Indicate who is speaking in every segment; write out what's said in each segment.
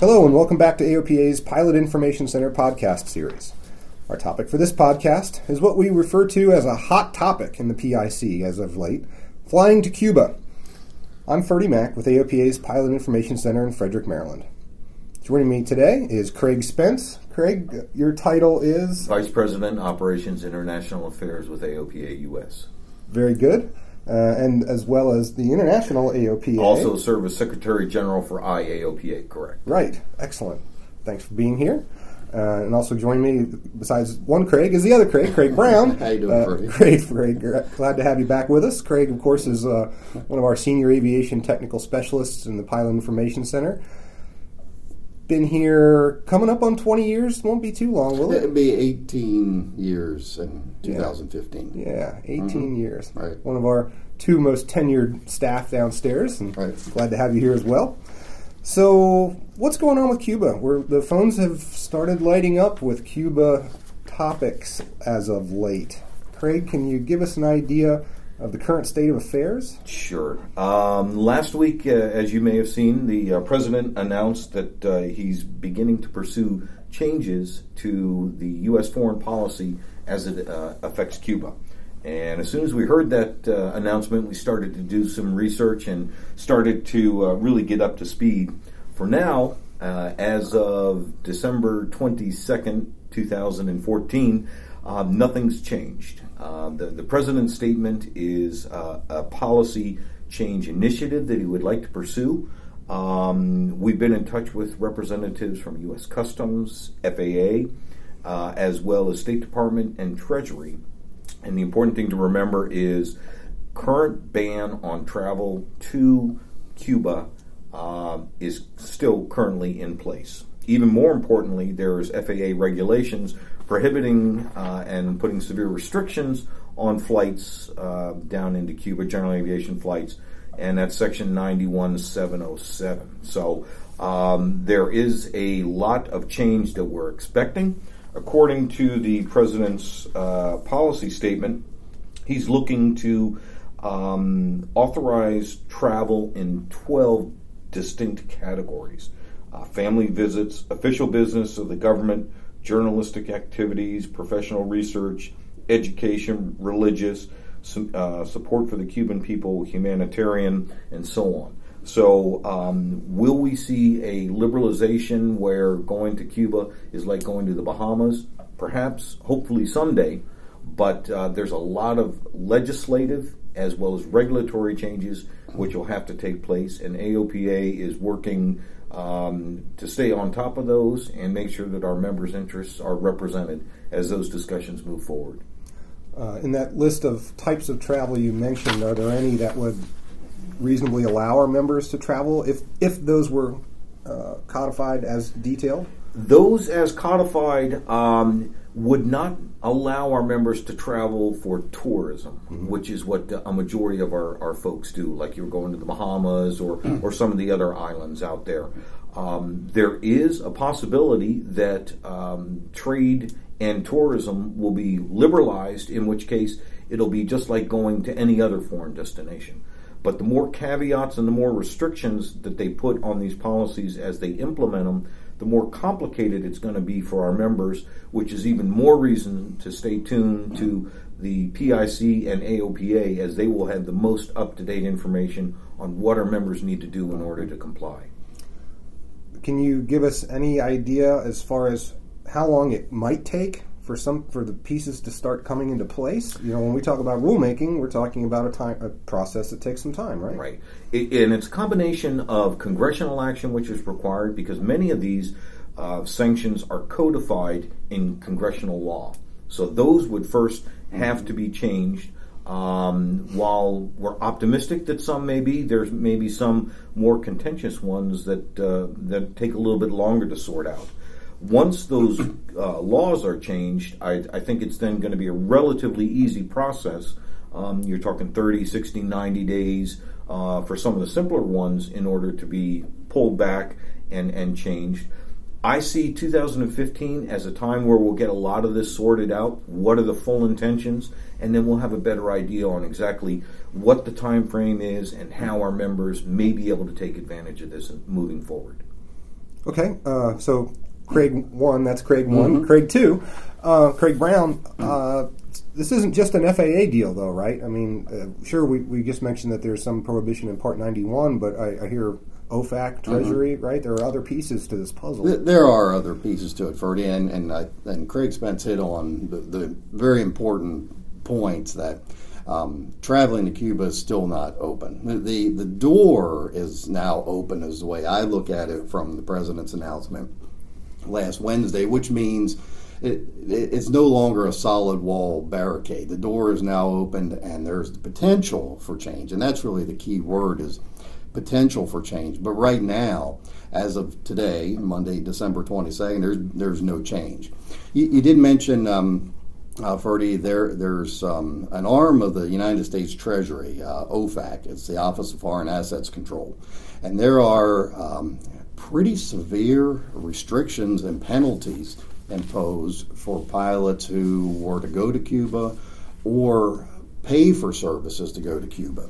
Speaker 1: Hello, and welcome back to AOPA's Pilot Information Center podcast series. Our topic for this podcast is what we refer to as a hot topic in the PIC as of late flying to Cuba. I'm Ferdy Mack with AOPA's Pilot Information Center in Frederick, Maryland. Joining me today is Craig Spence. Craig, your title is
Speaker 2: Vice President, Operations International Affairs with AOPA US.
Speaker 1: very good, uh, and as well as the International AOPA.
Speaker 2: Also serve as Secretary General for IAOPA, correct?
Speaker 1: Right. Excellent. Thanks for being here. Uh, and also join me, besides one Craig, is the other Craig, Craig Brown.
Speaker 3: How you doing,
Speaker 1: uh,
Speaker 3: Freddie?
Speaker 1: Great, Craig. Glad to have you back with us. Craig, of course, is uh, one of our senior aviation technical specialists in the Pilot Information Center. Been here coming up on 20 years. Won't be too long, will it?
Speaker 3: It'd be 18 years in 2015.
Speaker 1: Yeah, 18 years.
Speaker 3: Mm-hmm. Right.
Speaker 1: One of our two most tenured staff downstairs, and
Speaker 3: Right.
Speaker 1: glad to have you here as well. So, what's going on with Cuba? Where the phones have started lighting up with Cuba topics as of late. Craig, can you give us an idea of the current state of affairs?
Speaker 2: Sure. Um, last week, uh, as you may have seen, the uh, President announced that uh, he's beginning to pursue changes to the U.S. foreign policy as it uh, affects Cuba. And as soon as we heard that uh, announcement, we started to do some research and started to uh, really get up to speed. For now, as of December 22nd, 2014, um, nothing's changed. Uh, the, the president's statement is uh, a policy change initiative that he would like to pursue. Um, we've been in touch with representatives from U.S. Customs, FAA, uh, as well as State Department and Treasury. And the important thing to remember is current ban on travel to Cuba uh, is still currently in place. Even more importantly, there's FAA regulations prohibiting uh, and putting severe restrictions on flights uh, down into Cuba, general aviation flights, and that's Section 91707. So um, there is a lot of change that we're expecting. According to the president's uh, policy statement, he's looking to um, authorize travel in 12 distinct categories uh, family visits, official business of the government, journalistic activities, professional research, education, religious, uh, support for the Cuban people, humanitarian, and so on. So, um, will we see a liberalization where going to Cuba is like going to the Bahamas? Perhaps, hopefully someday, but uh, there's a lot of legislative as well as regulatory changes which will have to take place, and AOPA is working um, to stay on top of those and make sure that our members' interests are represented as those discussions move forward.
Speaker 1: Uh, in that list of types of travel you mentioned, are there any that would reasonably allow our members to travel if if those were uh, codified as detailed?
Speaker 2: Those as codified um, would not allow our members to travel for tourism, which is what a majority of our, our folks do, like you're going to the Bahamas or, or some of the other islands out there. Um, there is a possibility that um, trade and tourism will be liberalized, in which case it'll be just like going to any other foreign destination. But the more caveats and the more restrictions that they put on these policies as they implement them, the more complicated it's going to be for our members, which is even more reason to stay tuned to the PIC and AOPA as they will have the most up to date information on what our members need to do in order to comply.
Speaker 1: Can you give us any idea as far as how long it might take for some for the pieces to start coming into place? You know, when we talk about rulemaking, we're talking about a time a process that takes some time, right?
Speaker 2: Right. And it's a combination of congressional action, which is required because many of these uh, sanctions are codified in congressional law. So those would first have to be changed. Um, while we're optimistic that some may be, there's maybe some more contentious ones that uh, that take a little bit longer to sort out. Once those uh, laws are changed, I, I think it's then going to be a relatively easy process. Um, you're talking 30, 60, 90 days uh, for some of the simpler ones in order to be pulled back and, and changed. I see 2015 as a time where we'll get a lot of this sorted out. What are the full intentions? And then we'll have a better idea on exactly what the time frame is and how our members may be able to take advantage of this moving forward.
Speaker 1: Okay, uh, so Craig one, that's Craig one.
Speaker 3: Mm-hmm.
Speaker 1: Craig two, uh, Craig Brown. Uh, this isn't just an FAA deal, though, right? I mean, uh, sure, we, we just mentioned that there's some prohibition in Part 91, but I, I hear OFAC, Treasury, right? There are other pieces to this puzzle.
Speaker 3: There are other pieces to it, Ferdy, and and, I, and Craig Spence hit on the, the very important points that um, traveling to Cuba is still not open. The, the the door is now open, is the way I look at it from the president's announcement last Wednesday, which means. It, it, it's no longer a solid wall barricade. The door is now opened, and there's the potential for change, and that's really the key word: is potential for change. But right now, as of today, Monday, December 22nd, there's there's no change. You, you did mention, um, uh, Ferdy, there there's um, an arm of the United States Treasury, uh, OFAC. It's the Office of Foreign Assets Control, and there are um, pretty severe restrictions and penalties imposed for pilots who were to go to Cuba or pay for services to go to Cuba.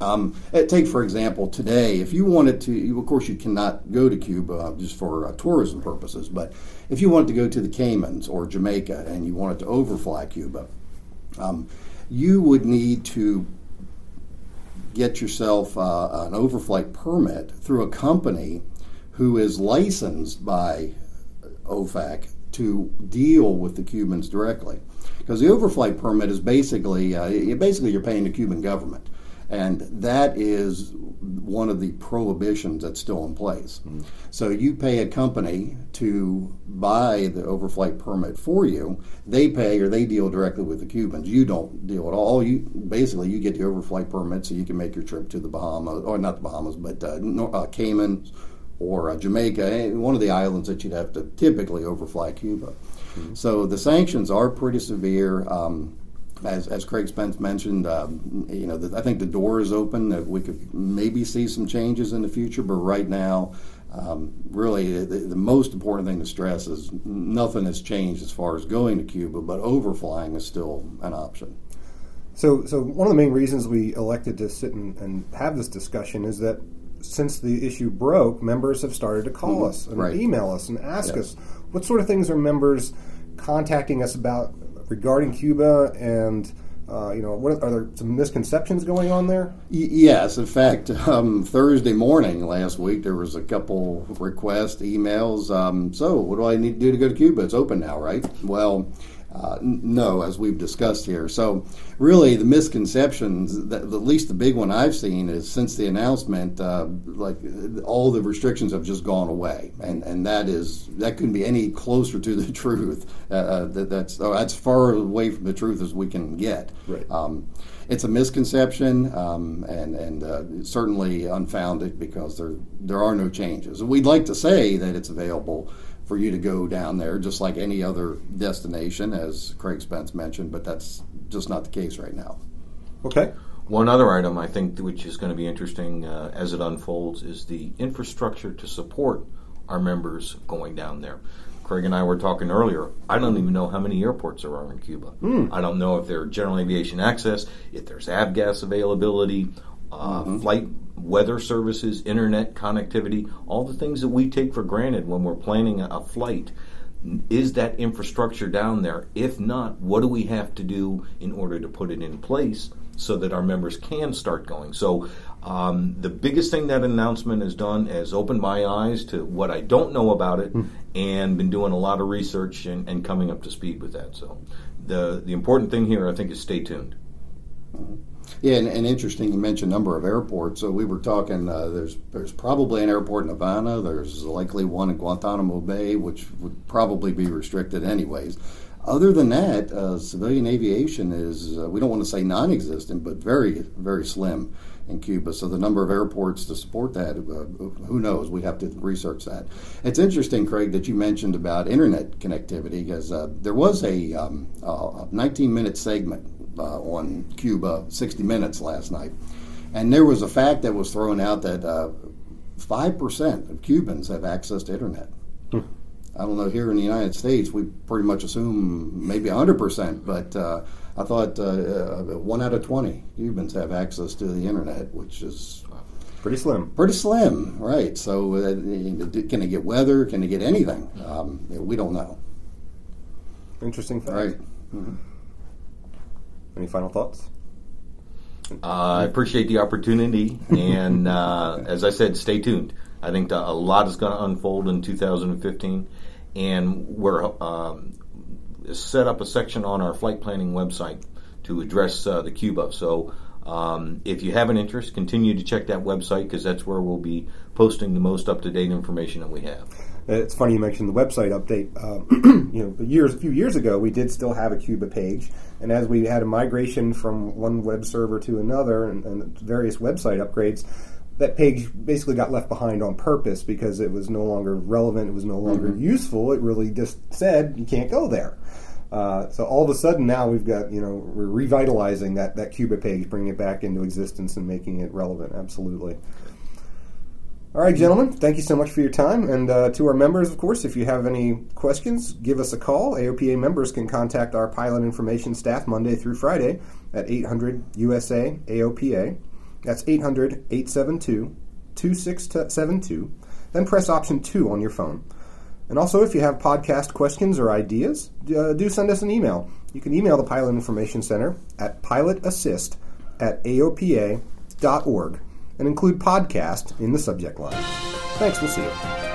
Speaker 3: Um, eh, take, for example, today, if you wanted to, of course, you cannot go to Cuba just for uh, tourism purposes, but if you wanted to go to the Caymans or Jamaica and you wanted to overfly Cuba, um, you would need to get yourself uh, an overflight permit through a company who is licensed by OFAC to deal with the Cubans directly. Because the overflight permit is basically, uh, basically you're paying the Cuban government. And that is one of the prohibitions that's still in place. So you pay a company to buy the overflight permit for you. They pay or they deal directly with the Cubans. You don't deal at all. You basically you get the overflight permit so you can make your trip to the Bahamas or not the Bahamas, but uh, uh, Cayman or Jamaica, eh, one of the islands that you'd have to typically overfly Cuba. So the sanctions are pretty severe. Um, as, as Craig Spence mentioned, um, you know, the, I think the door is open that we could maybe see some changes in the future, but right now, um, really, the, the most important thing to stress is nothing has changed as far as going to Cuba, but overflying is still an option.
Speaker 1: So, so one of the main reasons we elected to sit and, and have this discussion is that since the issue broke, members have started to call us and
Speaker 3: right.
Speaker 1: email us and ask
Speaker 3: Yes.
Speaker 1: us what sort of things are members contacting us about regarding Cuba, and uh, you know, what are there some misconceptions going on there?
Speaker 3: Y- Yes, in fact, um, Thursday morning last week there was a couple requests, emails. Um, so, what do I need to do to go to Cuba? It's open now, right? Well, uh, no, as we've discussed here. So, really, the misconceptions, that, at least the big one I've seen, is since the announcement, uh, like all the restrictions have just gone away, and and that is that couldn't be any closer to the truth. Uh, uh, that, that's oh, that's far away from the truth as we can get.
Speaker 1: Right.
Speaker 3: Um, it's a misconception um, and, and uh, certainly unfounded because there, there are no changes. We'd like to say that it's available for you to go down there just like any other destination, as Craig Spence mentioned, but that's just not the case right now.
Speaker 1: Okay.
Speaker 2: One other item I think which is going to be interesting uh, as it unfolds is the infrastructure to support our members going down there. Craig and I were talking earlier. I don't even know how many airports there are in Cuba. I don't know if there are general aviation access, if there's avgas availability, uh, flight weather services, internet connectivity, all the things that we take for granted when we're planning a, flight. Is that infrastructure down there? If not, what do we have to do in order to put it in place so that our members can start going? So, um, the biggest thing that announcement has done is opened my eyes to what I don't know about it, and been doing a lot of research and, and coming up to speed with that. So, the the important thing here, I think, is stay tuned.
Speaker 3: Yeah, and, and interesting. You mentioned number of airports. So we were talking. Uh, there's there's probably an airport in Havana. There's likely one in Guantanamo Bay, which would probably be restricted anyways. Other than that, uh, civilian aviation is uh, we don't want to say non-existent, but very very slim in Cuba. So the number of airports to support that, uh, who knows? We have to research that. It's interesting, Craig, that you mentioned about internet connectivity because uh, there was a, um, a 19-minute segment uh, on Cuba, 60 Minutes last night, and there was a fact that was thrown out that uh, five percent of Cubans have access to internet. I don't know. Here in the United States, we pretty much assume maybe 100%, but uh, I thought uh, uh, one out of 20 Cubans have access to the internet, which is
Speaker 1: Pretty slim.
Speaker 3: Pretty slim, right? So, uh, can it get weather? Can it get anything? Um, we don't know.
Speaker 1: Interesting fact.
Speaker 3: Right.
Speaker 1: Any final thoughts?
Speaker 2: Uh, I appreciate the opportunity, and uh, as I said, stay tuned. I think a lot is going to unfold in 2015, and we're um, set up a section on our flight planning website to address uh, the Cuba. So um, if you have an interest, continue to check that website because that's where we'll be posting the most up to date information that we have.
Speaker 1: It's funny you mentioned the website update. Uh, you know, years a few years ago, we did still have a Cuba page, and as we had a migration from one web server to another and, and various website upgrades, that page basically got left behind on purpose because it was no longer relevant. It was no longer mm-hmm. useful. It really just said you can't go there. Uh, so all of a sudden now we've got you know we're revitalizing that that Cuba page, bringing it back into existence and making it relevant. Absolutely. All right, gentlemen, thank you so much for your time. And uh, to our members, of course, if you have any questions, give us a call. AOPA members can contact our pilot information staff Monday through Friday at 800 USA AOPA. That's 800 872 2672. Then press option 2 on your phone. And also, if you have podcast questions or ideas, uh, do send us an email. You can email the Pilot Information Center at pilotassist at aopa.org and include podcast in the subject line. Thanks, we'll see you.